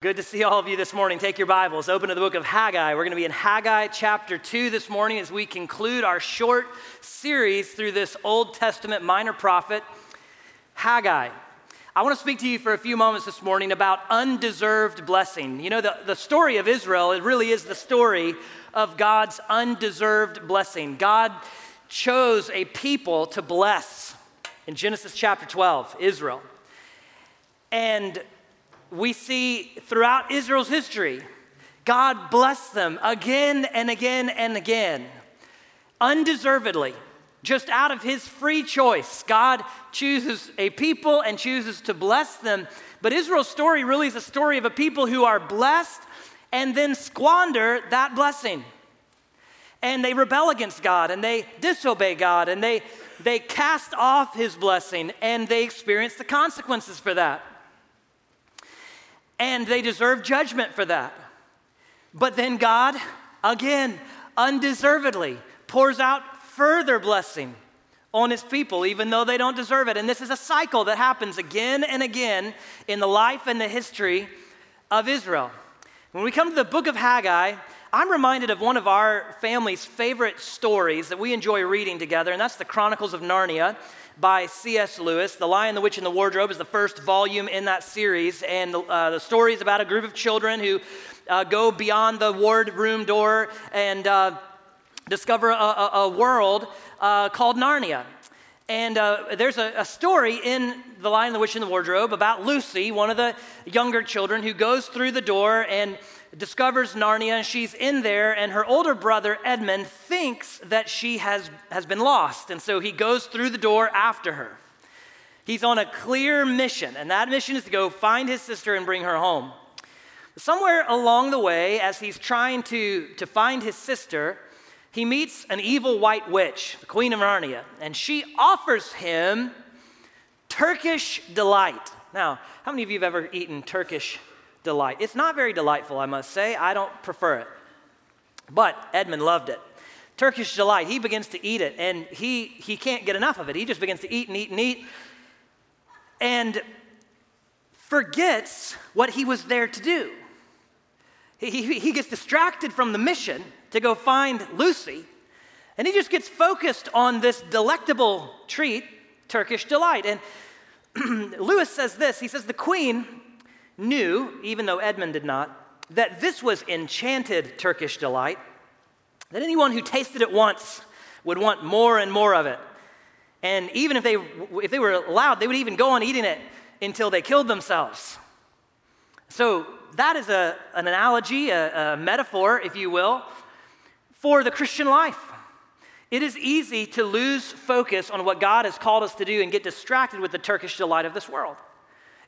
Good to see all of you this morning. Take your Bibles, open to the book of Haggai. We're going to be in Haggai chapter 2 this morning as we conclude our short series through this Old Testament minor prophet, Haggai. I want to speak to you for a few moments this morning about undeserved blessing. You know, the, the story of Israel, it really is the story of God's undeserved blessing. God chose a people to bless in Genesis chapter 12, Israel. And we see throughout Israel's history, God blessed them again and again and again, undeservedly, just out of his free choice. God chooses a people and chooses to bless them. But Israel's story really is a story of a people who are blessed and then squander that blessing. And they rebel against God and they disobey God and they, they cast off his blessing and they experience the consequences for that and they deserve judgment for that. But then God, again, undeservedly, pours out further blessing on his people, even though they don't deserve it. And this is a cycle that happens again and again in the life and the history of Israel. When we come to the book of Haggai, I'm reminded of one of our family's favorite stories that we enjoy reading together, and that's the Chronicles of Narnia by C.S. Lewis. The Lion, the Witch, and the Wardrobe is the first volume in that series, and uh, the story is about a group of children who uh, go beyond the wardroom door and uh, discover a, a, a world uh, called Narnia. And uh, there's a, a, story in The Lion, the Witch, and the Wardrobe about Lucy, one of the younger children, who goes through the door and discovers Narnia, and she's in there, and her older brother, Edmund, thinks that she has, has been lost. And so he goes through the door after her. He's on a clear mission, and that mission is to go find his sister and bring her home. Somewhere along the way, as he's trying to, to find his sister, he meets an evil white witch, the Queen of Narnia, and she offers him Turkish delight. Now, how many of you have ever eaten Turkish delight. It's not very delightful, I must say. I don't prefer it. But Edmund loved it. Turkish delight, he begins to eat it and he, he can't get enough of it. He just begins to eat and eat and eat and forgets what he was there to do. He, he, he gets distracted from the mission to go find Lucy and he just gets focused on this delectable treat, Turkish delight. And Lewis says this he says, The queen knew, even though Edmund did not, that this was enchanted Turkish delight, that anyone who tasted it once would want more and more of it. And even if they, if they were allowed, they would even go on eating it until they killed themselves. So that is a, an analogy, a, a metaphor, if you will, for the Christian life. It is easy to lose focus on what God has called us to do and get distracted with the Turkish delight of this world.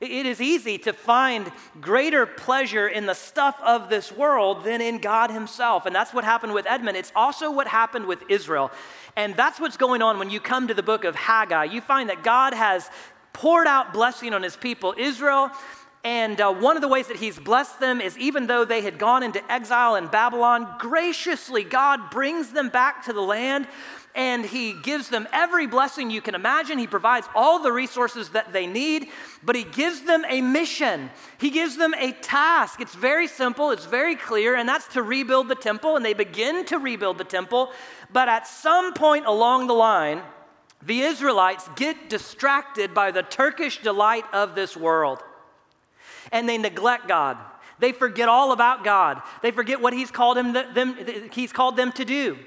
It is easy to find greater pleasure in the stuff of this world than in God Himself. And that's what happened with Edmund. It's also what happened with Israel. And that's what's going on when you come to the book of Haggai. You find that God has poured out blessing on His people, Israel. And uh, one of the ways that He's blessed them is even though they had gone into exile in Babylon, graciously God brings them back to the land and he gives them every blessing you can imagine. He provides all the resources that they need, but he gives them a mission. He gives them a task. It's very simple, it's very clear, and that's to rebuild the temple. And they begin to rebuild the temple, but at some point along the line, the Israelites get distracted by the Turkish delight of this world, and they neglect God. They forget all about God. They forget what He's called, him, them, he's called them to do.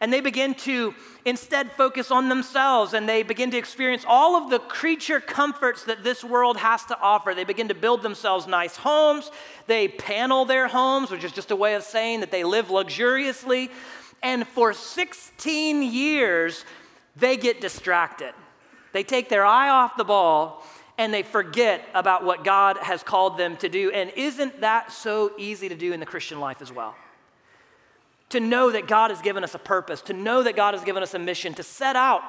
And they begin to instead focus on themselves and they begin to experience all of the creature comforts that this world has to offer. They begin to build themselves nice homes. They panel their homes, which is just a way of saying that they live luxuriously. And for 16 years, they get distracted. They take their eye off the ball and they forget about what God has called them to do. And isn't that so easy to do in the Christian life as well? To know that God has given us a purpose, to know that God has given us a mission, to set out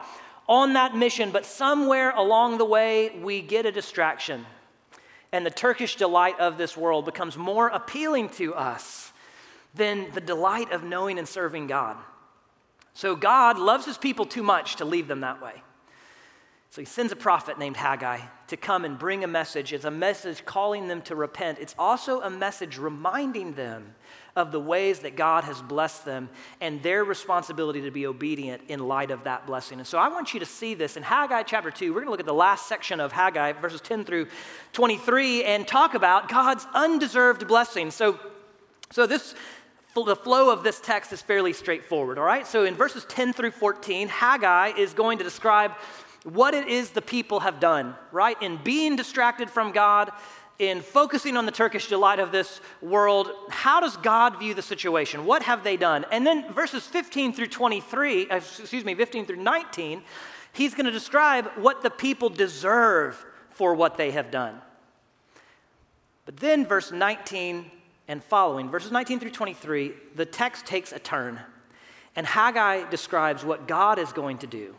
on that mission, but somewhere along the way, we get a distraction. And the Turkish delight of this world becomes more appealing to us than the delight of knowing and serving God. So God loves his people too much to leave them that way. So he sends a prophet named Haggai to come and bring a message. It's a message calling them to repent. It's also a message reminding them of the ways that God has blessed them and their responsibility to be obedient in light of that blessing. And so I want you to see this in Haggai chapter 2. We're going to look at the last section of Haggai, verses 10 through 23, and talk about God's undeserved blessing. So, so this the flow of this text is fairly straightforward, all right? So in verses 10 through 14, Haggai is going to describe what it is the people have done, right? In being distracted from God, in focusing on the Turkish delight of this world, how does God view the situation? What have they done? And then verses 15 through 23, uh, excuse me, 15 through 19, he's going to describe what the people deserve for what they have done. But then verse 19 and following, verses 19 through 23, the text takes a turn. And Haggai describes what God is going to do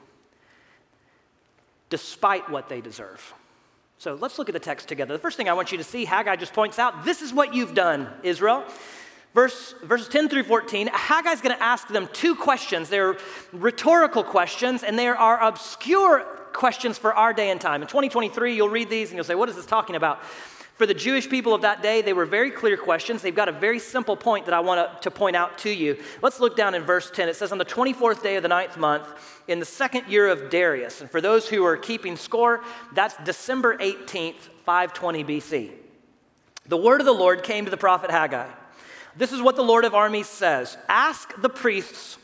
despite what they deserve. So let's look at the text together. The first thing I want you to see, Haggai just points out this is what you've done, Israel. Verse, verses 10 through 14, Haggai's going to ask them two questions. They're rhetorical questions, and they are obscure questions for our day and time. In 2023, you'll read these and you'll say, What is this talking about? For the Jewish people of that day, they were very clear questions. They've got a very simple point that I want to point out to you. Let's look down in verse 10. It says, On the 24th day of the ninth month, in the second year of Darius, and for those who are keeping score, that's December 18th, 520 BC. The word of the Lord came to the prophet Haggai. This is what the Lord of armies says Ask the priests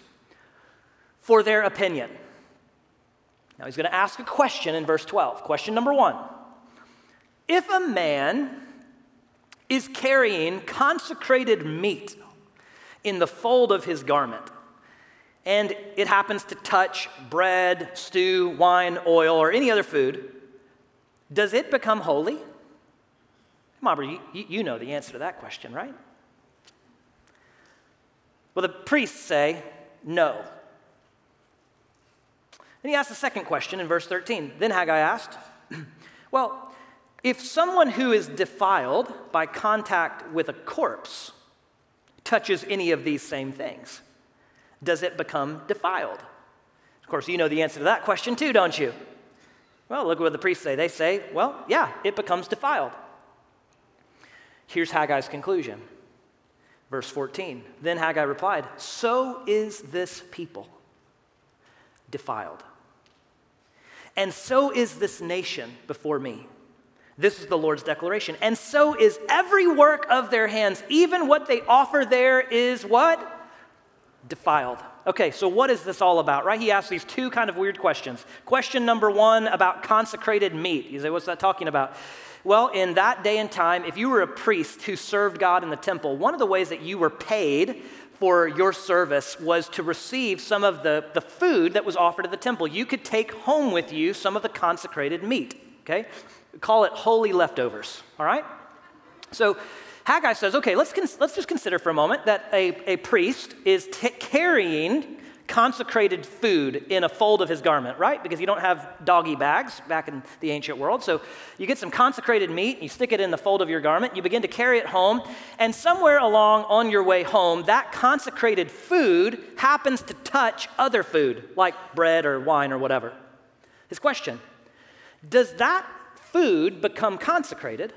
for their opinion. Now he's going to ask a question in verse 12. Question number one if a man is carrying consecrated meat in the fold of his garment, and it happens to touch bread, stew, wine, oil, or any other food, does it become holy? On, you, you know the answer to that question, right? Well, the priests say no. Then he asks the second question in verse 13. Then Haggai asked, Well, if someone who is defiled by contact with a corpse touches any of these same things, does it become defiled? Of course, you know the answer to that question too, don't you? Well, look at what the priests say. They say, well, yeah, it becomes defiled. Here's Haggai's conclusion. Verse 14. Then Haggai replied, So is this people defiled. And so is this nation before me. This is the Lord's declaration. And so is every work of their hands, even what they offer there is what? Defiled. Okay, so what is this all about, right? He asks these two kind of weird questions. Question number one about consecrated meat. You say, what's that talking about? Well, in that day and time, if you were a priest who served God in the temple, one of the ways that you were paid for your service was to receive some of the, the food that was offered at the temple. You could take home with you some of the consecrated meat, okay? Call it holy leftovers, all right? So Haggai says, okay, let's, let's just consider for a moment that a, a priest is t- carrying consecrated food in a fold of his garment, right? Because you don't have doggy bags back in the ancient world. So you get some consecrated meat, you stick it in the fold of your garment, you begin to carry it home, and somewhere along on your way home, that consecrated food happens to touch other food, like bread or wine or whatever. His question Does that food become consecrated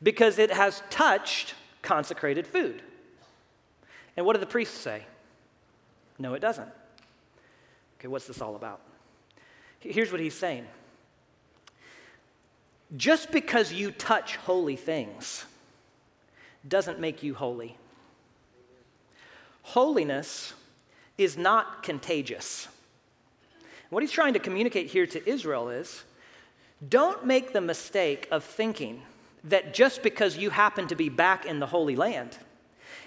because it has touched consecrated food. And what do the priests say? No, it doesn't. Okay, what's this all about? Here's what he's saying just because you touch holy things doesn't make you holy. Holiness is not contagious. What he's trying to communicate here to Israel is don't make the mistake of thinking that just because you happen to be back in the Holy Land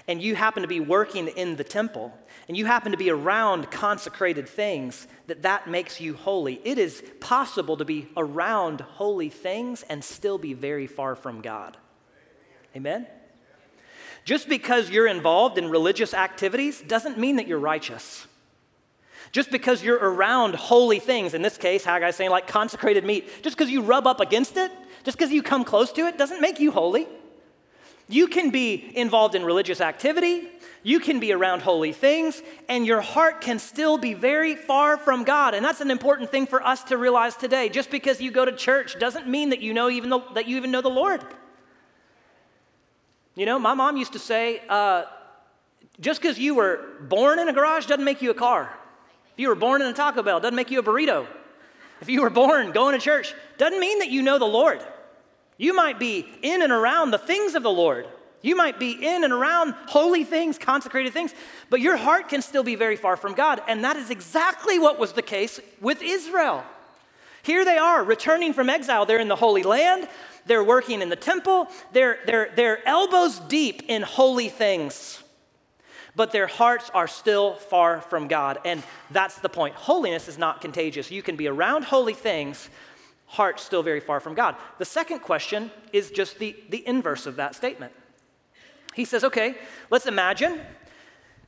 and you happen to be working in the temple and you happen to be around consecrated things, that that makes you holy. It is possible to be around holy things and still be very far from God. Amen? Just because you're involved in religious activities doesn't mean that you're righteous. Just because you're around holy things, in this case, Haggai's saying like consecrated meat, just because you rub up against it, just because you come close to it, doesn't make you holy. You can be involved in religious activity. You can be around holy things, and your heart can still be very far from God. And that's an important thing for us to realize today. Just because you go to church doesn't mean that you know even the, that you even know the Lord. You know, my mom used to say, uh, just because you were born in a garage doesn't make you a car. If you were born in a Taco Bell, doesn't make you a burrito. If you were born going to church, doesn't mean that you know the Lord. You might be in and around the things of the Lord, you might be in and around holy things, consecrated things, but your heart can still be very far from God. And that is exactly what was the case with Israel. Here they are, returning from exile. They're in the Holy Land, they're working in the temple, they're, they're, they're elbows deep in holy things. But their hearts are still far from God. And that's the point. Holiness is not contagious. You can be around holy things, heart still very far from God. The second question is just the, the inverse of that statement. He says, okay, let's imagine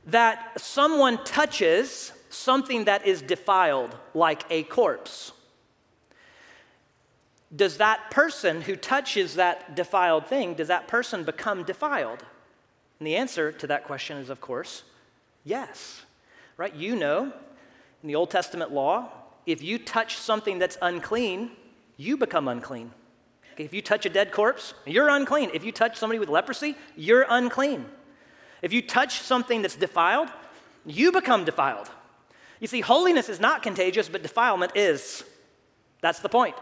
that someone touches something that is defiled, like a corpse. Does that person who touches that defiled thing, does that person become defiled? And the answer to that question is, of course, yes. Right? You know, in the Old Testament law, if you touch something that's unclean, you become unclean. If you touch a dead corpse, you're unclean. If you touch somebody with leprosy, you're unclean. If you touch something that's defiled, you become defiled. You see, holiness is not contagious, but defilement is. That's the point.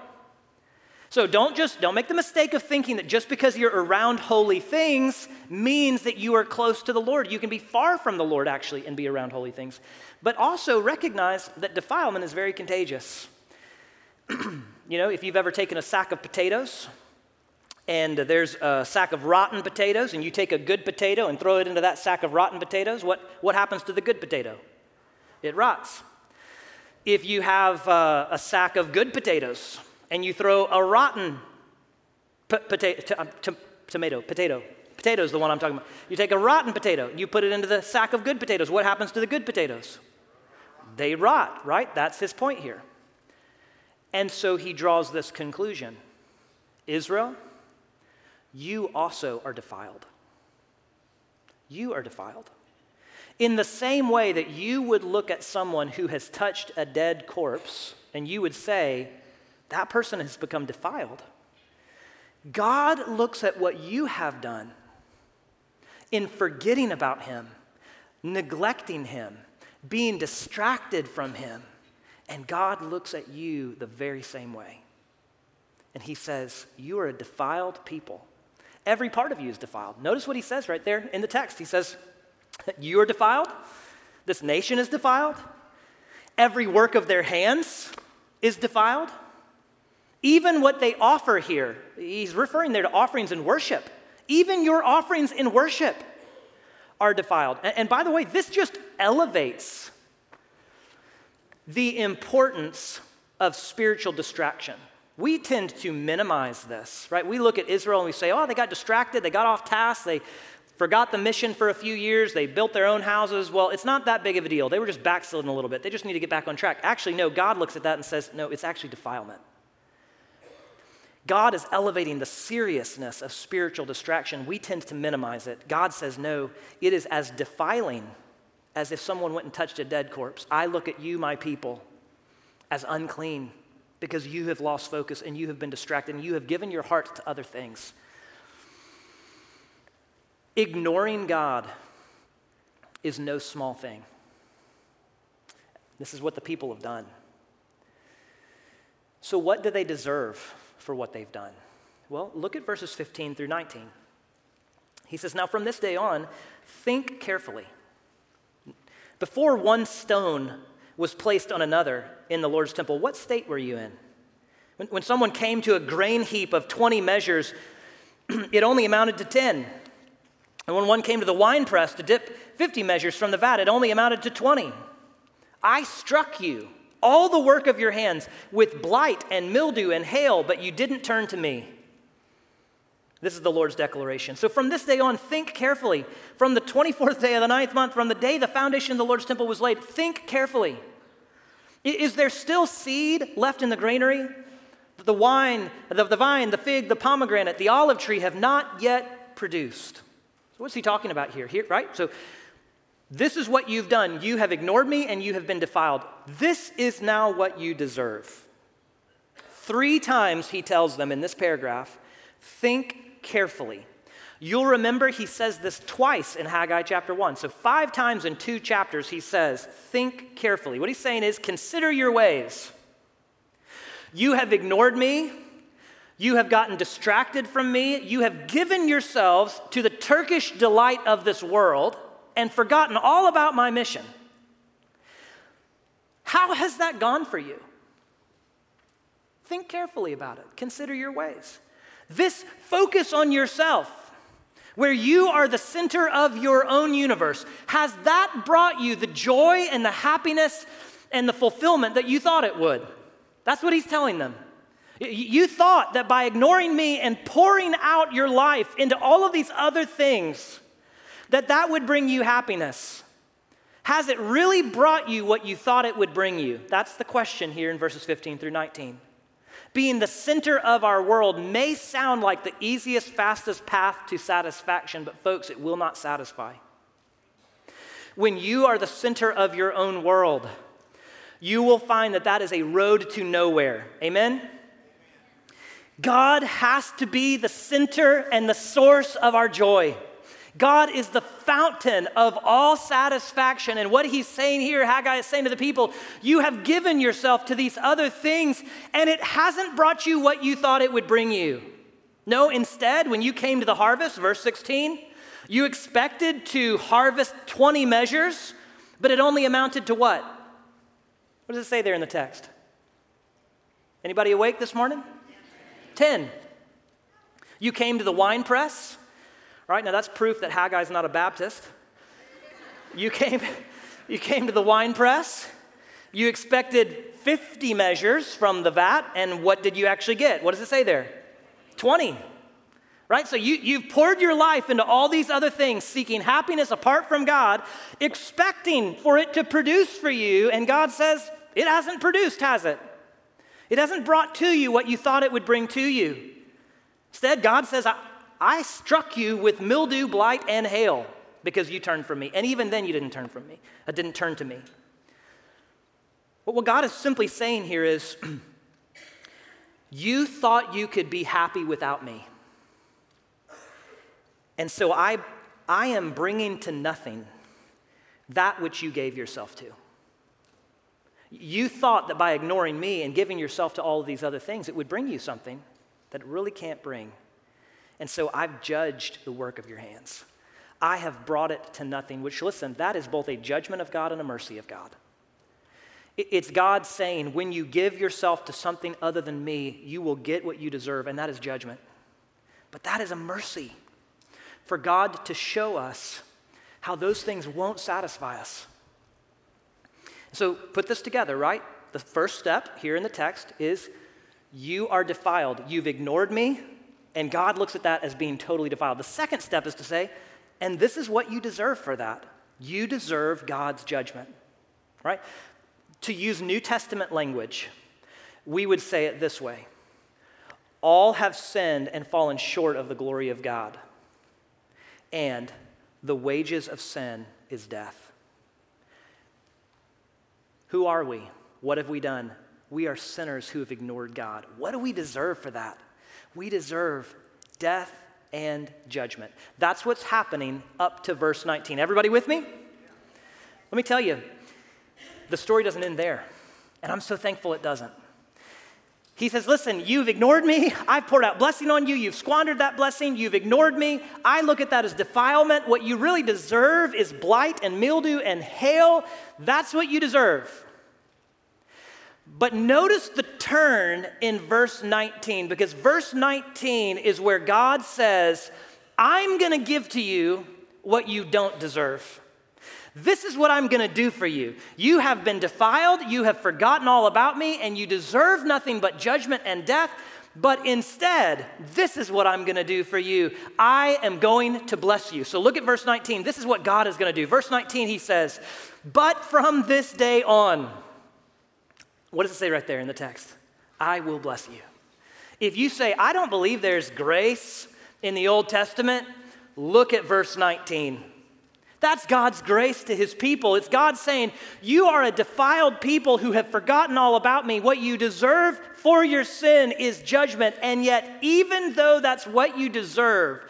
So don't just don't make the mistake of thinking that just because you're around holy things means that you are close to the Lord. You can be far from the Lord actually and be around holy things. But also recognize that defilement is very contagious. you know, if you've ever taken a sack of potatoes and there's a sack of rotten potatoes, and you take a good potato and throw it into that sack of rotten potatoes, what, what happens to the good potato? It rots. If you have uh, a sack of good potatoes and you throw a rotten p- potato, t- um, t- tomato, potato, potato is the one I'm talking about. You take a rotten potato, you put it into the sack of good potatoes. What happens to the good potatoes? They rot, right? That's his point here. And so he draws this conclusion Israel, you also are defiled. You are defiled. In the same way that you would look at someone who has touched a dead corpse and you would say, that person has become defiled. God looks at what you have done in forgetting about him, neglecting him, being distracted from him and God looks at you the very same way. And he says, You are a defiled people. Every part of you is defiled. Notice what he says right there in the text. He says, You are defiled. This nation is defiled. Every work of their hands is defiled. Even what they offer here, he's referring there to offerings in worship. Even your offerings in worship are defiled. And, by the way, this just elevates the importance of spiritual distraction. We tend to minimize this, right? We look at Israel and we say, oh, they got distracted, they got off task, they forgot the mission for a few years, they built their own houses. Well, it's not that big of a deal. They were just backsliding a little bit. They just need to get back on track. Actually, no, God looks at that and says, no, it's actually defilement. God is elevating the seriousness of spiritual distraction. We tend to minimize it. God says, no, it is as defiling as if someone went and touched a dead corpse. I look at you, my people, as unclean because you have lost focus and you have been distracted and you have given your heart to other things. Ignoring God is no small thing. This is what the people have done. So, what do they deserve for what they've done? Well, look at verses 15 through 19. He says, Now from this day on, think carefully before one stone was placed on another in the Lord's temple, what state were you in? When, when someone came to a grain heap of 20 measures, it only amounted to 10. And when one came to the wine press to dip 50 measures from the vat, it only amounted to 20. I struck you, all the work of your hands, with blight and mildew and hail, but you didn't turn to me. This is the Lord's declaration. So from this day on, think carefully. From the 24th day of the ninth month, from the day the foundation of the Lord's temple was laid, think carefully. Is there still seed left in the granary? The wine, the, the vine, the fig, the pomegranate, the olive tree have not yet produced. So what's he talking about here? Here, right? So This is what you've done. You have ignored me and you have been defiled. This is now what you deserve. Three times he tells them in this paragraph think carefully. You'll remember he says this twice in Haggai chapter 1. So, five times in two chapters, he says, Think carefully. What he's saying is, Consider your ways. You have ignored me. You have gotten distracted from me. You have given yourselves to the Turkish delight of this world and forgotten all about my mission. How has that gone for you? Think carefully about it. Consider your ways. This focus on yourself where you are the center of your own universe, has that brought you the joy and the happiness and the fulfillment that you thought it would? That's what he's telling them. You thought that by ignoring me and pouring out your life into all of these other things, that that would bring you happiness. Has it really brought you what you thought it would bring you? That's the question here in verses 15 through 19 being the center of our world may sound like the easiest, fastest path to satisfaction, but folks, it will not satisfy. When you are the center of your own world, you will find that that is a road to nowhere. Amen? God has to be the center and the source of our joy. God is the fountain of all satisfaction. And what he's saying here, Haggai is saying to the people, you have given yourself to these other things, and it hasn't brought you what you thought it would bring you. No, instead, when you came to the harvest, verse 16, you expected to harvest 20 measures, but it only amounted to what? What does it say there in the text? Anybody awake this morning? 10. You came to the wine press, Right now that's proof that Haggai's not a Baptist. You came, you came to the wine press, you expected 50 measures from the vat, and what did you actually get? What does it say there? 20. Right? So you, you've poured your life into all these other things, seeking happiness apart from God, expecting for it to produce for you, and God says, It hasn't produced, has it? It hasn't brought to you what you thought it would bring to you. Instead, God says, I struck you with mildew, blight, and hail because you turned from me. And even then, you didn't turn from me. I didn't turn to me. But what God is simply saying here is, you thought you could be happy without me. And so I, I am bringing to nothing that which you gave yourself to. You thought that by ignoring me and giving yourself to all of these other things, it would bring you something that it really can't bring. And so I've judged the work of your hands. I have brought it to nothing, which, listen, that is both a judgment of God and a mercy of God. It's God saying, when you give yourself to something other than me, you will get what you deserve, and that is judgment. But that is a mercy for God to show us how those things won't satisfy us. So put this together, right? The first step here in the text is you are defiled. You've ignored me, and God looks at that as being totally defiled. The second step is to say, and this is what you deserve for that. You deserve God's judgment, right? To use New Testament language, we would say it this way All have sinned and fallen short of the glory of God, and the wages of sin is death. Who are we? What have we done? We are sinners who have ignored God. What do we deserve for that? We deserve death and judgment. That's what's happening up to verse 19. Everybody with me? Let me tell you, the story doesn't end there. And I'm so thankful it doesn't. He says, Listen, you've ignored me. I've poured out blessing on you. You've squandered that blessing. You've ignored me. I look at that as defilement. What you really deserve is blight and mildew and hail. That's what you deserve. But notice the turn in verse 19, because verse 19 is where God says, I'm to give to you what you don't deserve. This is what I'm to do for you. You have been defiled, you have forgotten all about me, and you deserve nothing but judgment and death. But instead, this is what I'm to do for you. I am going to bless you. So look at verse 19. This is what God is to do. Verse 19, he says, But from this day on, what does it say right there in the text? I will bless you. If you say, I don't believe there's grace in the Old Testament, look at verse 19. That's God's grace to his people. It's God saying, You are a defiled people who have forgotten all about me. What you deserve for your sin is judgment. And yet, even though that's what you deserve,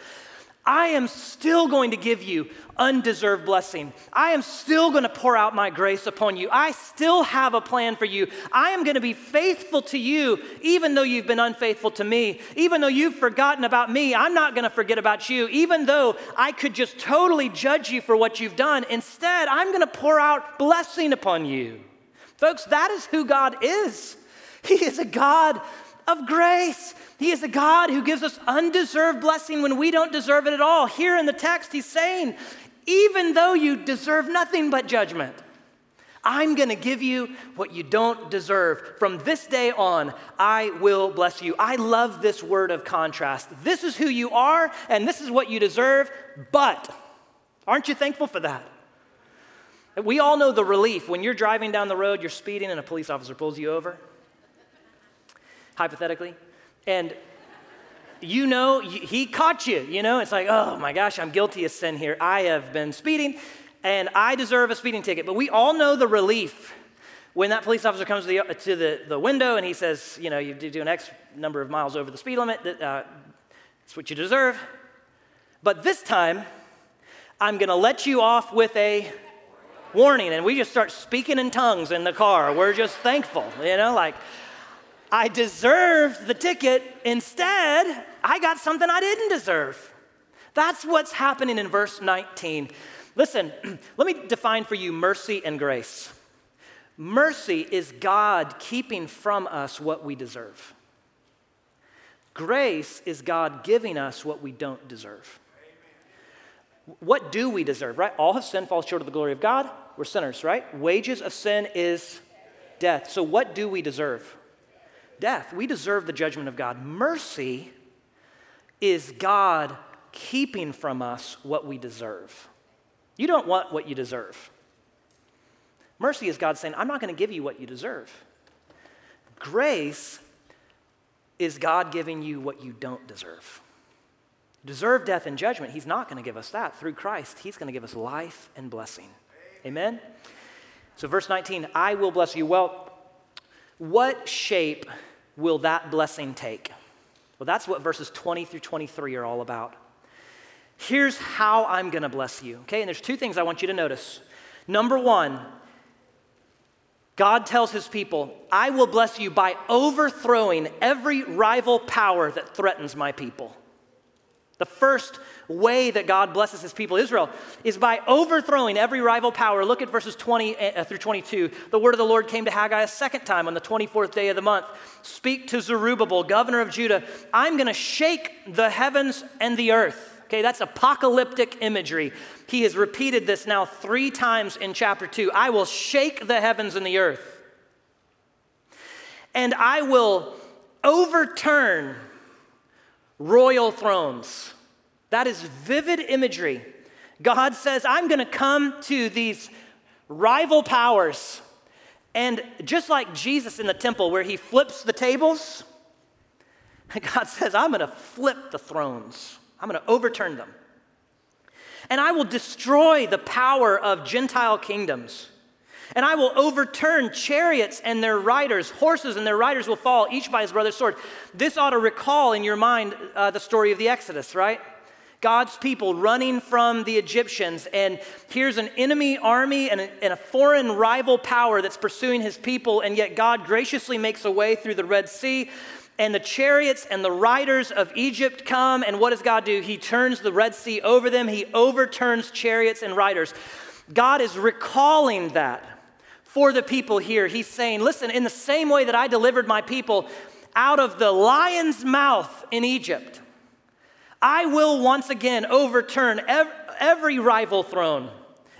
I am still going to give you undeserved blessing. I am still going to pour out my grace upon you. I still have a plan for you. I am going to be faithful to you, even though you've been unfaithful to me. Even though you've forgotten about me, I'm not going to forget about you. Even though I could just totally judge you for what you've done, instead, I'm going to pour out blessing upon you. Folks, that is who God is. He is a God of grace. He is a God who gives us undeserved blessing when we don't deserve it at all. Here in the text, he's saying, even though you deserve nothing but judgment, I'm going to give you what you don't deserve. From this day on, I will bless you. I love this word of contrast. This is who you are, and this is what you deserve, but aren't you thankful for that? We all know the relief when you're driving down the road, you're speeding, and a police officer pulls you over hypothetically, and you know, he caught you, you know? It's like, oh my gosh, I'm guilty of sin here. I have been speeding and I deserve a speeding ticket. But we all know the relief when that police officer comes to the, to the, the window and he says, you know, you do an X number of miles over the speed limit, uh, that's what you deserve. But this time, I'm gonna let you off with a warning. And we just start speaking in tongues in the car. We're just thankful, you know, like, I deserved the ticket. Instead, I got something I didn't deserve. That's what's happening in verse 19. Listen, let me define for you mercy and grace. Mercy is God keeping from us what we deserve. Grace is God giving us what we don't deserve. What do we deserve, right? All have sinned, falls short of the glory of God. We're sinners, right? Wages of sin is death. So, what do we deserve? Death. We deserve the judgment of God. Mercy is God keeping from us what we deserve. You don't want what you deserve. Mercy is God saying, I'm not going to give you what you deserve. Grace is God giving you what you don't deserve. Deserve death and judgment. He's not going to give us that. Through Christ, He's going to give us life and blessing. Amen? So, verse 19, I will bless you. Well, what shape will that blessing take? Well, that's what verses 20 through 23 are all about. Here's how I'm going to bless you, okay? And there's two things I want you to notice. Number one, God tells his people, I will bless you by overthrowing every rival power that threatens my people. The first way that God blesses his people Israel is by overthrowing every rival power. Look at verses 20 uh, through 22. The word of the Lord came to Haggai a second time on the 24th day of the month. Speak to Zerubbabel, governor of Judah. I'm going to shake the heavens and the earth. Okay, that's apocalyptic imagery. He has repeated this now three times in chapter 2. I will shake the heavens and the earth. And I will overturn royal thrones. That is vivid imagery. God says, I'm going to come to these rival powers. And just like Jesus in the temple, where he flips the tables, God says, I'm going to flip the thrones, I'm going to overturn them. And I will destroy the power of Gentile kingdoms. And I will overturn chariots and their riders, horses and their riders will fall, each by his brother's sword. This ought to recall in your mind uh, the story of the Exodus, right? God's people running from the Egyptians, and here's an enemy army and a, and a, foreign rival power that's pursuing his people, and yet God graciously makes a way through the Red Sea. And the chariots and the riders of Egypt come, and what does God do? He turns the Red Sea over them, He overturns chariots and riders. God is recalling that for the people here. He's saying, listen, in the same way that I delivered my people out of the lion's mouth in Egypt, I will once again overturn every rival throne,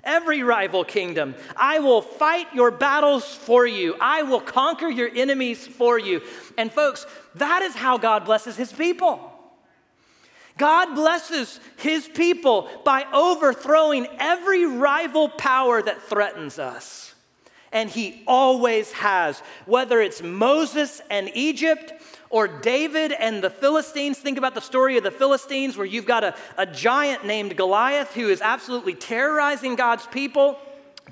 every rival kingdom. I will fight your battles for you. I will conquer your enemies for you. And folks, that is how God blesses his people. God blesses his people by overthrowing every rival power that threatens us. And he always has. Whether it's Moses and Egypt or David and the Philistines. Think about the story of the Philistines, where you've got a, a giant named Goliath who is absolutely terrorizing God's people.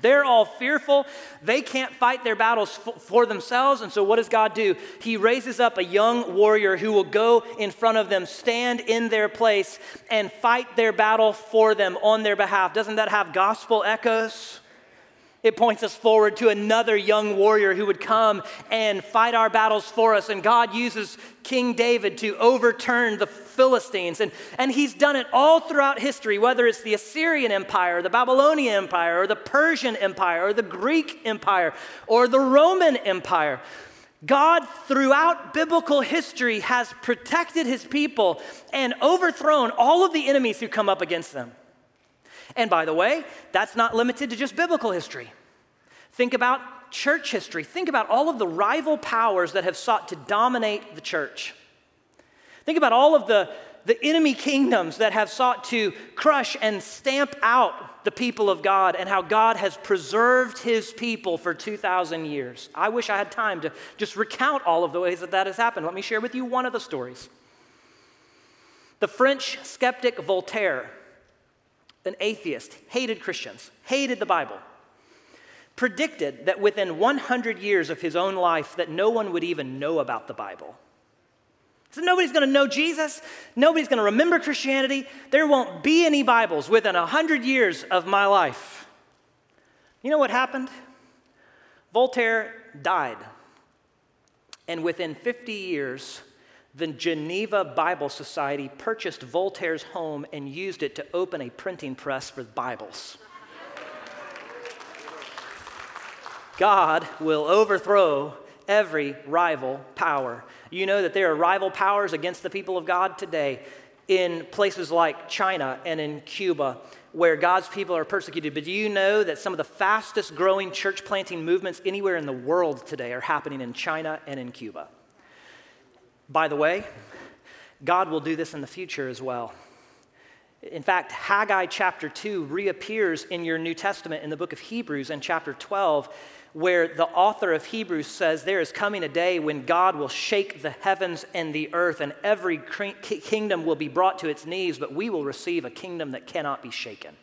They're all fearful. They can't fight their battles f- for themselves. And so, what does God do? He raises up a young warrior who will go in front of them, stand in their place, and fight their battle for them on their behalf. Doesn't that have gospel echoes? It points us forward to another young warrior who would come and fight our battles for us. And God uses King David to overturn the Philistines. And, and he's done it all throughout history, whether it's the Assyrian Empire, the Babylonian Empire, or the Persian Empire, or the Greek Empire, or the Roman Empire. God, throughout biblical history, has protected his people and overthrown all of the enemies who come up against them. And by the way, that's not limited to just biblical history. Think about church history. Think about all of the rival powers that have sought to dominate the church. Think about all of the, the enemy kingdoms that have sought to crush and stamp out the people of God and how God has preserved his people for 2,000 years. I wish I had time to just recount all of the ways that that has happened. Let me share with you one of the stories. The French skeptic Voltaire, an atheist, hated Christians, hated the Bible predicted that within 100 years of his own life that no one would even know about the Bible. So nobody's going to know Jesus. Nobody's going to remember Christianity. There won't be any Bibles within 100 years of my life. You know what happened? Voltaire died. And within 50 years, the Geneva Bible Society purchased Voltaire's home and used it to open a printing press for Bibles. God will overthrow every rival power. You know that there are rival powers against the people of God today in places like China and in Cuba where God's people are persecuted. But do you know that some of the fastest growing church planting movements anywhere in the world today are happening in China and in Cuba? By the way, God will do this in the future as well. In fact, Haggai chapter 2 reappears in your New Testament in the book of Hebrews in chapter 12 where the author of Hebrews says there is coming a day when God will shake the heavens and the earth, and every kingdom will be brought to its knees, but we will receive a kingdom that cannot be shaken.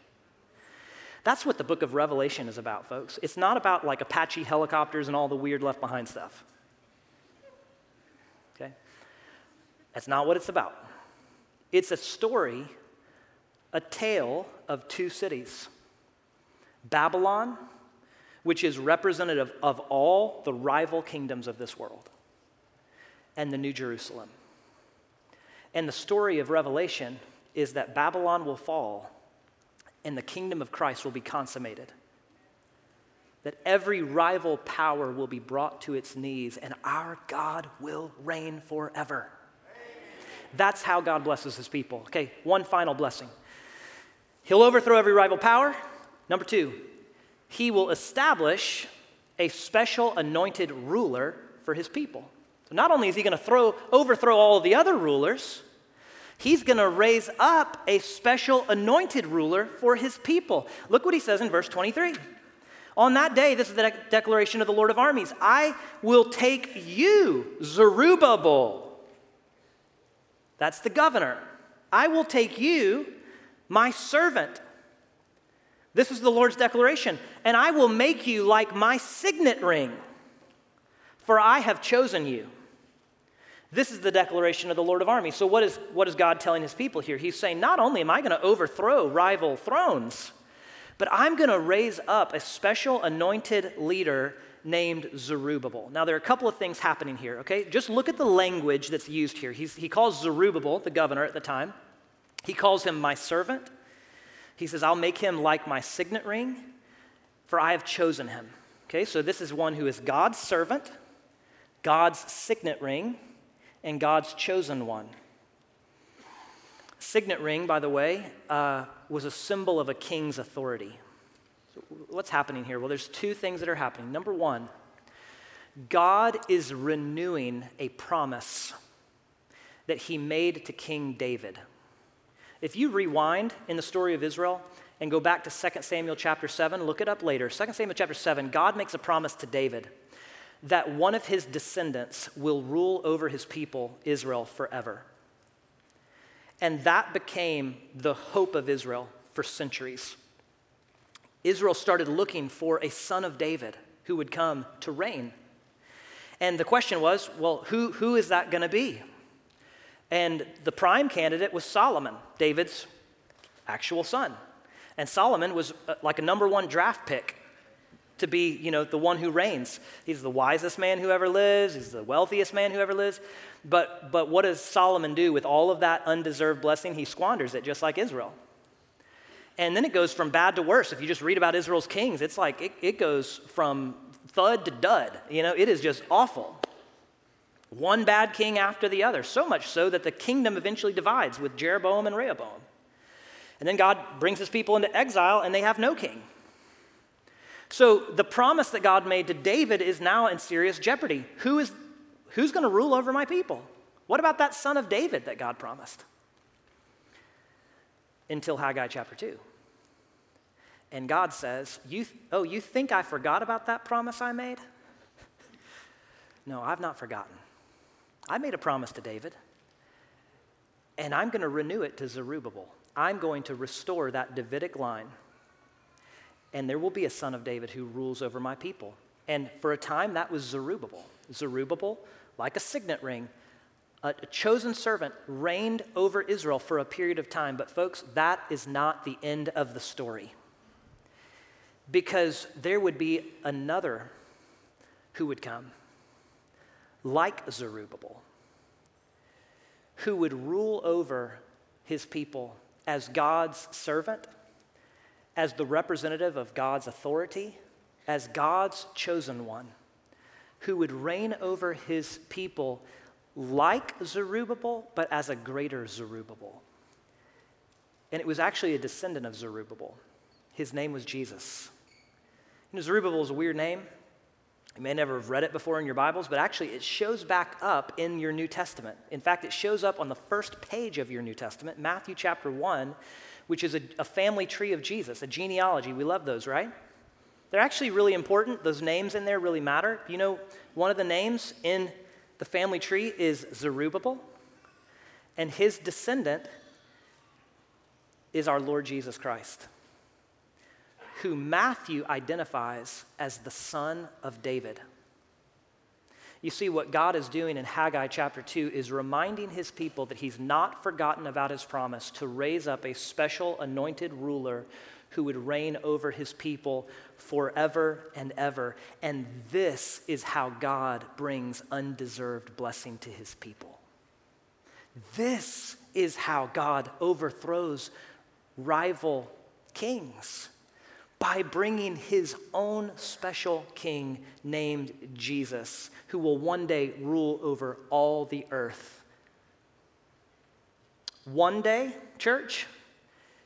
That's what the book of Revelation is about, folks. It's not about like Apache helicopters and all the weird left behind stuff. Okay? That's not what it's about. It's a story, a tale of two cities Babylon which is representative of all the rival kingdoms of this world, and the New Jerusalem. And the story of Revelation is that Babylon will fall and the kingdom of Christ will be consummated. That every rival power will be brought to its knees and our God will reign forever. That's how God blesses his people. Okay, one final blessing. He'll overthrow every rival power. Number two, he will establish a special anointed ruler for his people. So not only is he going to throw, overthrow all the other rulers, he's going to raise up a special anointed ruler for his people. Look what he says in verse 23. On that day, this is the de- declaration of the Lord of armies I will take you, Zerubbabel. That's the governor. I will take you, my servant, this is the Lord's declaration. And I will make you like my signet ring, for I have chosen you. This is the declaration of the Lord of armies. So, what is, what is God telling his people here? He's saying, Not only am I going to overthrow rival thrones, but I'm going to raise up a special anointed leader named Zerubbabel. Now, there are a couple of things happening here, okay? Just look at the language that's used here. He's, he calls Zerubbabel, the governor at the time, he calls him my servant. He says, I'll make him like my signet ring, for I have chosen him. Okay, so this is one who is God's servant, God's signet ring, and God's chosen one. Signet ring, by the way, uh, was a symbol of a king's authority. So what's happening here? Well, there's two things that are happening. Number one, God is renewing a promise that he made to King David. If you rewind in the story of Israel and go back to 2 Samuel chapter 7, look it up later. 2 Samuel chapter 7, God makes a promise to David that one of his descendants will rule over his people, Israel, forever. And that became the hope of Israel for centuries. Israel started looking for a son of David who would come to reign. And the question was well, who, who is that going to be? And the prime candidate was Solomon, David's actual son. And Solomon was uh, like a number one draft pick to be, you know, the one who reigns. He's the wisest man who ever lives, he's the wealthiest man who ever lives. But, but what does Solomon do with all of that undeserved blessing? He squanders it just like Israel. And then it goes from bad to worse. If you just read about Israel's kings, it's like it, it goes from thud to dud. You know, it is just awful. One bad king after the other, so much so that the kingdom eventually divides with Jeroboam and Rehoboam. And then God brings his people into exile and they have no king. So the promise that God made to David is now in serious jeopardy. Who is, who's going to rule over my people? What about that son of David that God promised? Until Haggai chapter 2. And God says, you, Oh, you think I forgot about that promise I made? no, I've not forgotten. I made a promise to David, and I'm going to renew it to Zerubbabel. I'm going to restore that Davidic line and there will be a son of David who rules over my people. And for a time, that was Zerubbabel. Zerubbabel, like a signet ring, a, chosen servant reigned over Israel for a period of time. But, folks, that is not the end of the story. Because there would be another who would come, like Zerubbabel, who would rule over his people as God's servant as the representative of God's authority, as God's chosen one, who would reign over his people like Zerubbabel, but as a greater Zerubbabel. And it was actually a descendant of Zerubbabel. His name was Jesus. You know, Zerubbabel is a weird name. You may never have read it before in your Bibles, but actually it shows back up in your New Testament. In fact, it shows up on the first page of your New Testament, Matthew chapter 1, which is a, a family tree of Jesus, a genealogy. We love those, right? They're actually really important. Those names in there really matter. You know, one of the names in the family tree is Zerubbabel, and his descendant is our Lord Jesus Christ, who Matthew identifies as the son of David. You see, what God is doing in Haggai chapter 2 is reminding his people that he's not forgotten about his promise to raise up a special anointed ruler who would reign over his people forever and ever. And this is how God brings undeserved blessing to his people. This is how God overthrows rival kings by bringing his own special king named Jesus, who will one day rule over all the earth. One day, church,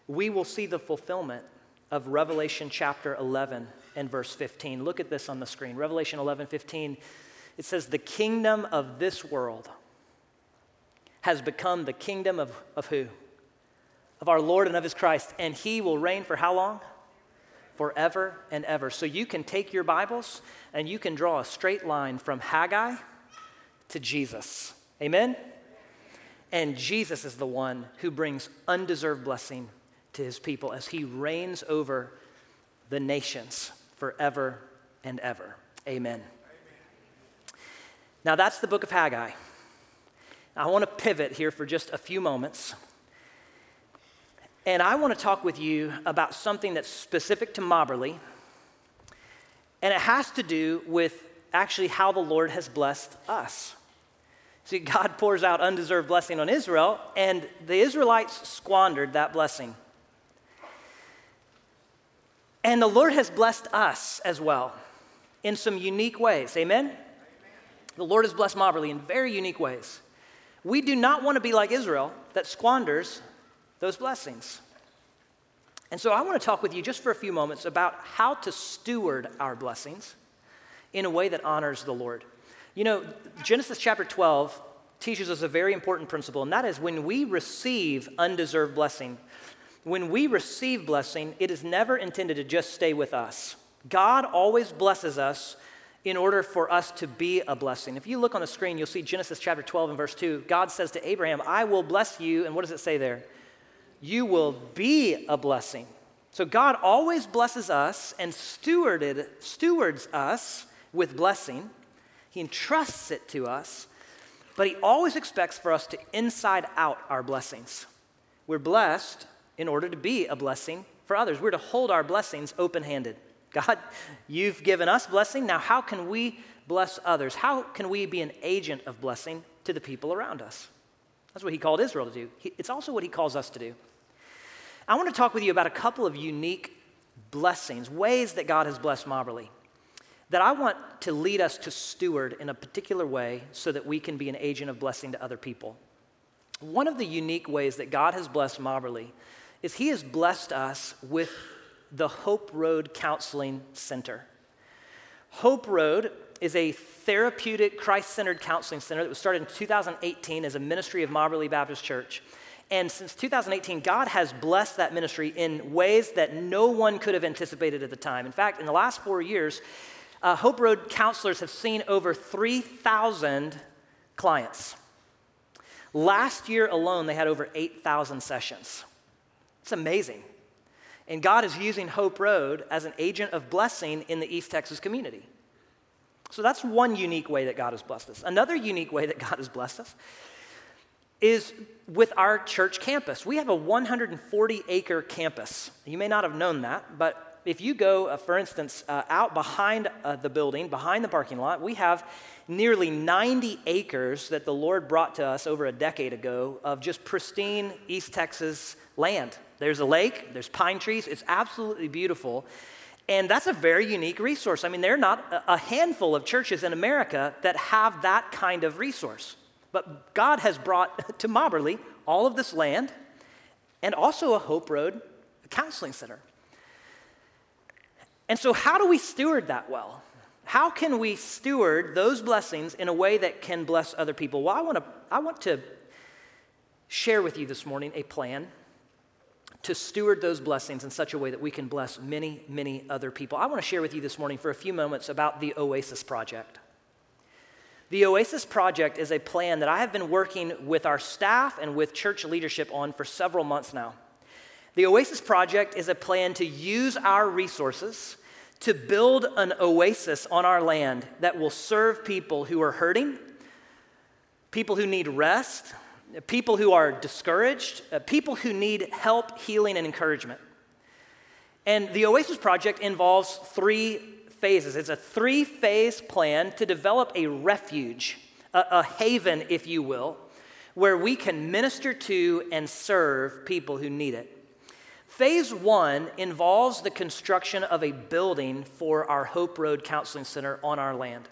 we will see the fulfillment of Revelation chapter 11 and verse 15. Look at this on the screen. Revelation 11 15. It says, The kingdom of this world has become the kingdom of, of who? Of our Lord and of his Christ. And he will reign for how long? Forever and ever. So you can take your Bibles and you can draw a straight line from Haggai to Jesus. Amen? And Jesus is the one who brings undeserved blessing to his people as he reigns over the nations forever and ever. Amen. Now that's the book of Haggai. I want to pivot here for just a few moments and I want to talk with you about something that's specific to Mobberly. And it has to do with actually how the Lord has blessed us. See, God pours out undeserved blessing on Israel, and the Israelites squandered that blessing. And the Lord has blessed us as well in some unique ways. Amen? Amen? The Lord has blessed Mobberly in very unique ways. We do not want to be like Israel that squanders those blessings. And so I want to talk with you just for a few moments about how to steward our blessings in a way that honors the Lord. You know, Genesis chapter 12 teaches us a very important principle, and that is when we receive undeserved blessing, when we receive blessing, it is never intended to just stay with us. God always blesses us in order for us to be a blessing. If you look on the screen, you'll see Genesis chapter 12 and verse 2. God says to Abraham, I will bless you. And what does it say there? You will be a blessing. So God always blesses us and stewarded, stewards us with blessing. He entrusts it to us, but He always expects for us to inside out our blessings. We're blessed in order to be a blessing for others. We're to hold our blessings open handed. God, you've given us blessing. Now, how can we bless others? How can we be an agent of blessing to the people around us? That's what he called Israel to do. It's also what he calls us to do. I want to talk with you about a couple of unique blessings, ways that God has blessed Mobberly, that I want to lead us to steward in a particular way so that we can be an agent of blessing to other people. One of the unique ways that God has blessed Mobberly is he has blessed us with the Hope Road Counseling Center. Hope Road is a therapeutic, Christ centered counseling center that was started in 2018 as a ministry of Mobberly Baptist Church. And since 2018, God has blessed that ministry in ways that no one could have anticipated at the time. In fact, in the last four years, uh, Hope Road counselors have seen over 3,000 clients. Last year alone, they had over 8,000 sessions. It's amazing. And God is using Hope Road as an agent of blessing in the East Texas community. So that's one unique way that God has blessed us. Another unique way that God has blessed us is with our church campus. We have a 140 acre campus. You may not have known that, but if you go, uh, for instance, uh, out behind uh, the building, behind the parking lot, we have nearly 90 acres that the Lord brought to us over a decade ago of just pristine East Texas land. There's a lake, there's pine trees, it's absolutely beautiful. And that's a very unique resource. I mean, there are not a handful of churches in America that have that kind of resource. But God has brought to Mobberly all of this land and also a Hope Road a counseling center. And so, how do we steward that well? How can we steward those blessings in a way that can bless other people? Well, I want to, I want to share with you this morning a plan to steward those blessings in such a way that we can bless many, many other people. I want to share with you this morning for a few moments about the Oasis Project. The Oasis Project is a plan that I have been working with our staff and with church leadership on for several months now. The Oasis Project is a plan to use our resources to build an oasis on our land that will serve people who are hurting, people who need rest, people who are discouraged, uh, people who need help, healing, and encouragement. And the Oasis Project involves three phases. It's a three phase plan to develop a refuge, a, a haven, if you will, where we can minister to and serve people who need it. Phase one involves the construction of a building for our Hope Road Counseling Center on our land.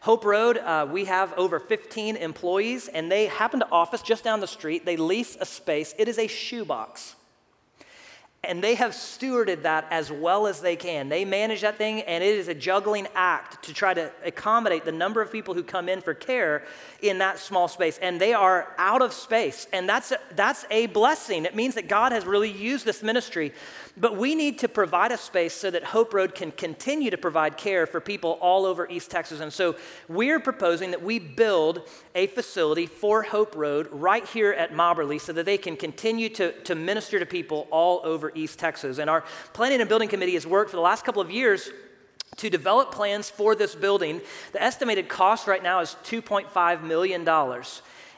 Hope Road, uh, we have over 15 employees, and they happen to office just down the street. They lease a space. It is a shoebox. And they have stewarded that as well as they can. They manage that thing, and it is a juggling act to try to accommodate the number of people who come in for care in that small space. And they are out of space. And that's a, that's a blessing. It means that God has really used this ministry but we need to provide a space so that Hope Road can continue to provide care for people all over East Texas. And so we're proposing that we build a facility for Hope Road right here at Mobberly so that they can continue to, to minister to people all over East Texas. And our Planning and Building Committee has worked for the last couple of years to develop plans for this building. The estimated cost right now is $2.5 million.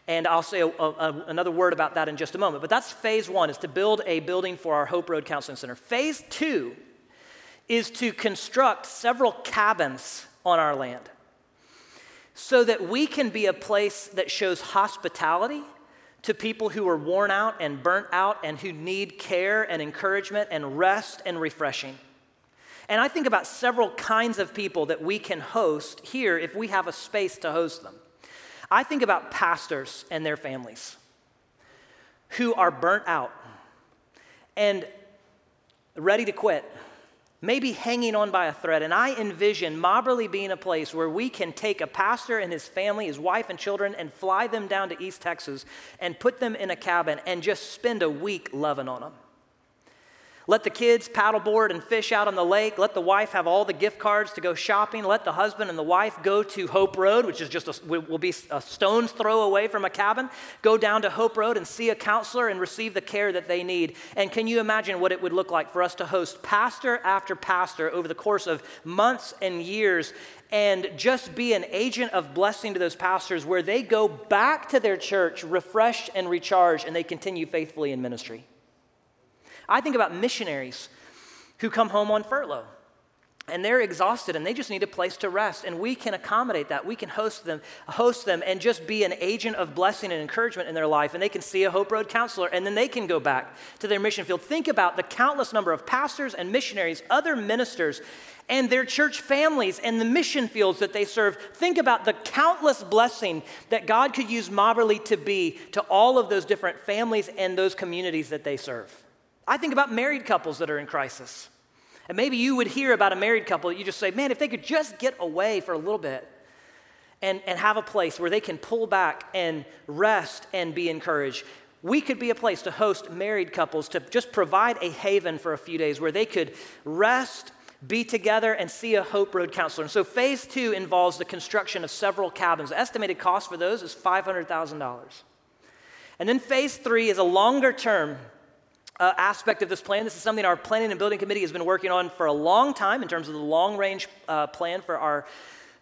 And I'll say a, a, another word about that in just a moment. But that's phase one, is to build a building for our Hope Road Counseling Center. Phase two is to construct several cabins on our land so that we can be a place that shows hospitality to people who are worn out and burnt out and who need care and encouragement and rest and refreshing. And I think about several kinds of people that we can host here if we have a space to host them. I think about pastors and their families who are burnt out and ready to quit. maybe hanging on by a thread. And I envision Mobberly being a place where we can take a pastor and his family, his wife and children, and fly them down to East Texas and put them in a cabin and just spend a week loving on them. Let the kids paddleboard and fish out on the lake. Let the wife have all the gift cards to go shopping. Let the husband and the wife go to Hope Road, which is just a, will be a stone's throw away from a cabin. Go down to Hope Road and see a counselor and receive the care that they need. And can you imagine what it would look like for us to host pastor after pastor over the course of months and years and just be an agent of blessing to those pastors where they go back to their church refreshed and recharged and they continue faithfully in ministry? I think about missionaries who come home on furlough and they're exhausted and they just need a place to rest and we can accommodate that. We can host them host them and just be an agent of blessing and encouragement in their life and they can see a hope road counselor and then they can go back to their mission field. Think about the countless number of pastors and missionaries other ministers and their church families and the mission fields that they serve. Think about the countless blessing that god could use mobberly to be to all of those different families and those communities that they serve I think about married couples that are in crisis. And maybe you would hear about a married couple that you just say, man, if they could just get away for a little bit and, and have a place where they can pull back and rest and be encouraged. We could be a place to host married couples to just provide a haven for a few days where they could rest, be together, and see a Hope Road counselor. And so phase two involves the construction of several cabins. The estimated cost for those is $500,000. And then phase three is a longer term uh, aspect of this plan. This is something our planning and building committee has been working on for a long time in terms of the long range uh, plan for our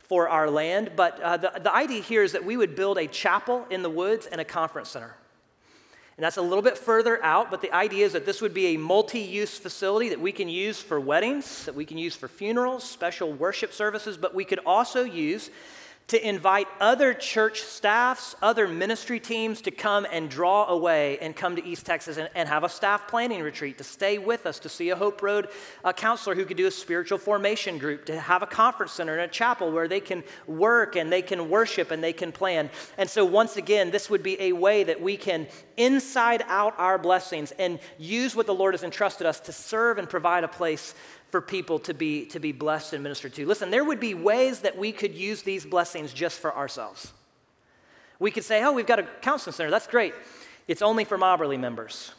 for our land. But uh, the, the idea here is that we would build a chapel in the woods and a conference center. And that's a little bit further out, but the idea is that this would be a multi use facility that we can use for weddings, that we can use for funerals, special worship services, but we could also use to invite other church staffs, other ministry teams to come and draw away and come to East Texas and, and have a staff planning retreat, to stay with us, to see a Hope Road a counselor who could do a spiritual formation group, to have a conference center and a chapel where they can work and they can worship and they can plan. And so, once again, this would be a way that we can inside out our blessings and use what the Lord has entrusted us to serve and provide a place for people to be, to be blessed and ministered to. Listen, there would be ways that we could use these blessings just for ourselves. We could say, oh, we've got a counseling center. That's great. It's only for Mobberly members.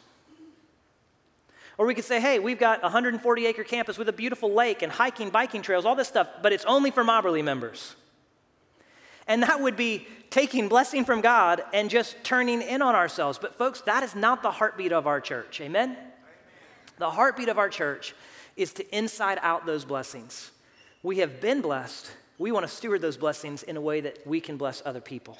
Or we could say, hey, we've got a 140 acre campus with a beautiful lake and hiking, biking trails, all this stuff, but it's only for Mobberly members. And that would be taking blessing from God and just turning in on ourselves. But, folks, that is not the heartbeat of our church. Amen? Amen. The heartbeat of our church is to inside out those blessings. We have been blessed. We want to steward those blessings in a way that we can bless other people.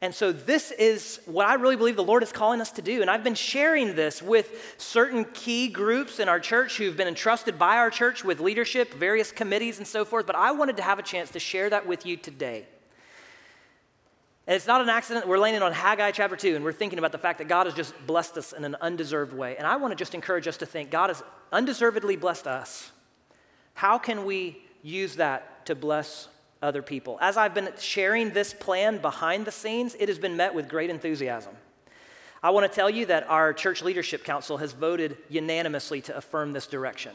And so, this is what I really believe the Lord is calling us to do. And I've been sharing this with certain key groups in our church who've been entrusted by our church with leadership, various committees, and so forth. But I wanted to have a chance to share that with you today. And it's not an accident. We're landing on Haggai chapter 2, and we're thinking about the fact that God has just blessed us in an undeserved way. And I want to just encourage us to think God has undeservedly blessed us. How can we use that to bless other people? As I've been sharing this plan behind the scenes, it has been met with great enthusiasm. I want to tell you that our church leadership council has voted unanimously to affirm this direction.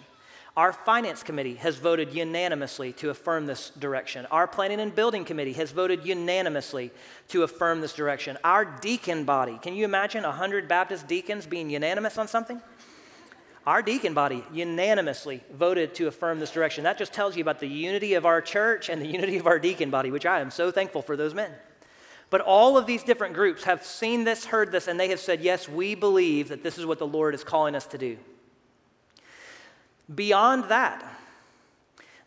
Our finance committee has voted unanimously to affirm this direction. Our planning and building committee has voted unanimously to affirm this direction. Our deacon body, can you imagine 100 Baptist deacons being unanimous on something? Our deacon body unanimously voted to affirm this direction. That just tells you about the unity of our church and the unity of our deacon body, which I am so thankful for those men. But all of these different groups have seen this, heard this, and they have said, Yes, we believe that this is what the Lord is calling us to do. Beyond that,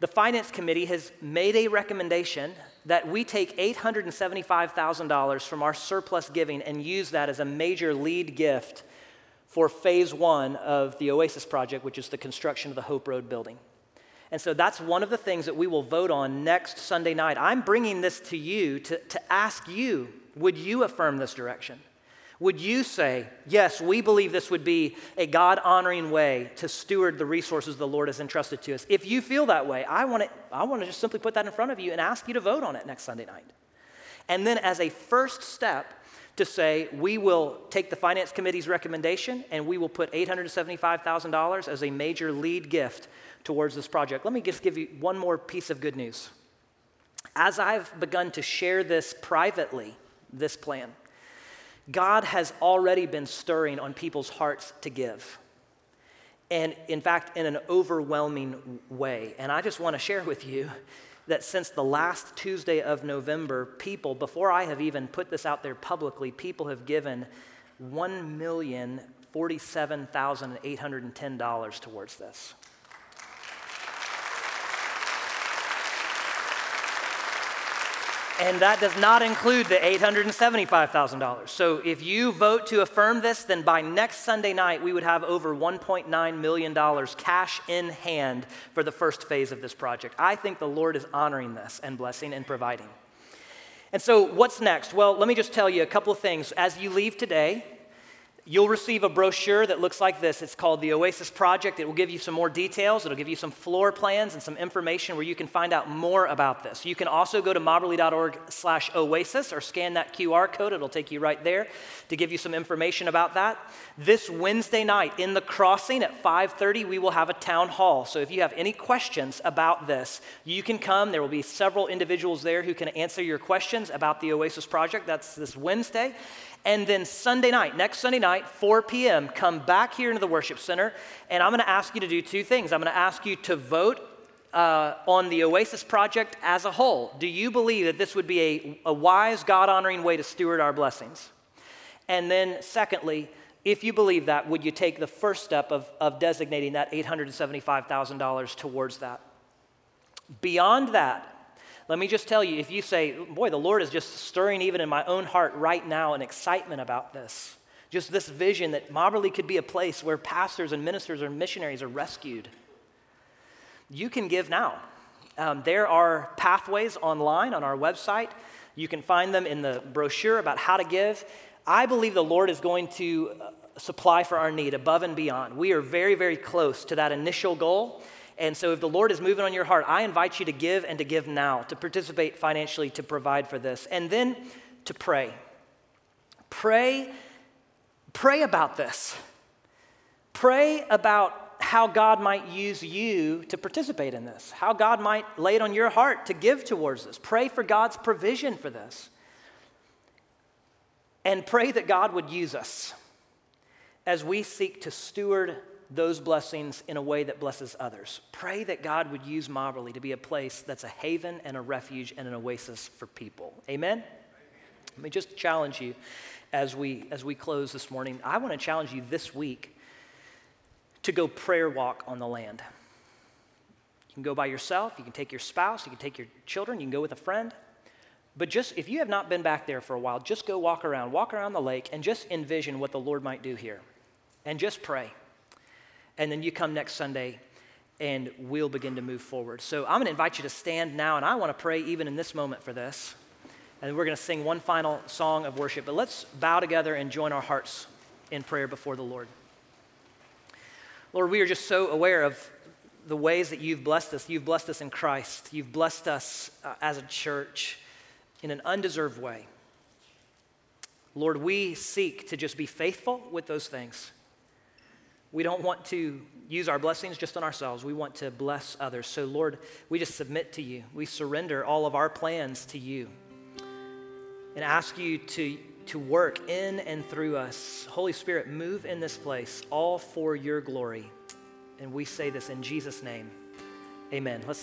the Finance Committee has made a recommendation that we take $875,000 from our surplus giving and use that as a major lead gift for phase one of the Oasis project, which is the construction of the Hope Road building. And so that's one of the things that we will vote on next Sunday night. I'm bringing this to you to, to ask you would you affirm this direction? Would you say, yes, we believe this would be a God honoring way to steward the resources the Lord has entrusted to us? If you feel that way, I want to I want to just simply put that in front of you and ask you to vote on it next Sunday night. And then, as a first step to say we will take the finance committee's recommendation and we will put $875,000 as a major lead gift towards this project. Let me just give you one more piece of good news. As I've begun to share this privately, this plan, God has already been stirring on people's hearts to give. And in fact, in an overwhelming way. And I just want to share with you that since the last Tuesday of November, people, before I have even put this out there publicly, people have given $1,047,810 towards this. And that does not include the $875,000. So if you vote to affirm this, then by next Sunday night, we would have over $1.9 million cash in hand for the first phase of this project. I think the Lord is honoring this and blessing and providing. And so, what's next? Well, let me just tell you a couple of things. As you leave today, You'll receive a brochure that looks like this. It's called the Oasis Project. It will give you some more details. It'll give you some floor plans and some information where you can find out more about this. You can also go to mobberly.org slash oasis or scan that QR code. It'll take you right there to give you some information about that. This Wednesday night in the crossing at 5.30, we will have a town hall. So if you have any questions about this, you can come. There will be several individuals there who can answer your questions about the Oasis Project. That's this Wednesday. And then Sunday night, next Sunday night, 4 p.m., come back here into the worship center, and I'm going to ask you to do two things. I'm going to ask you to vote uh, on the Oasis project as a whole. Do you believe that this would be a, a wise, God honoring way to steward our blessings? And then, secondly, if you believe that, would you take the first step of, of designating that $875,000 towards that? Beyond that, let me just tell you if you say, boy, the Lord is just stirring even in my own heart right now an excitement about this, just this vision that Mobberly could be a place where pastors and ministers or missionaries are rescued, you can give now. Um, there are pathways online on our website. You can find them in the brochure about how to give. I believe the Lord is going to uh, supply for our need above and beyond. We are very, very close to that initial goal. And so, if the Lord is moving on your heart, I invite you to give and to give now, to participate financially, to provide for this, and then to pray. Pray, pray about this. Pray about how God might use you to participate in this, how God might lay it on your heart to give towards this. Pray for God's provision for this. And pray that God would use us as we seek to steward those blessings in a way that blesses others. Pray that God would use Mobberly to be a place that's a haven and a refuge and an oasis for people. Amen? Amen. Let me just challenge you as we as we close this morning. I want to challenge you this week to go prayer walk on the land. You can go by yourself, you can take your spouse, you can take your children, you can go with a friend. But just if you have not been back there for a while, just go walk around, walk around the lake and just envision what the Lord might do here. And just pray and then you come next Sunday and we'll begin to move forward. So I'm going to invite you to stand now, and I want to pray even in this moment for this. And we're going to sing one final song of worship, but let's bow together and join our hearts in prayer before the Lord. Lord, we are just so aware of the ways that you've blessed us. You've blessed us in Christ, you've blessed us uh, as a church in an undeserved way. Lord, we seek to just be faithful with those things. We don't want to use our blessings just on ourselves. We want to bless others. So, Lord, we just submit to you. We surrender all of our plans to you and ask you to, to work in and through us. Holy Spirit, move in this place, all for your glory. And we say this in Jesus' name. Amen. Let's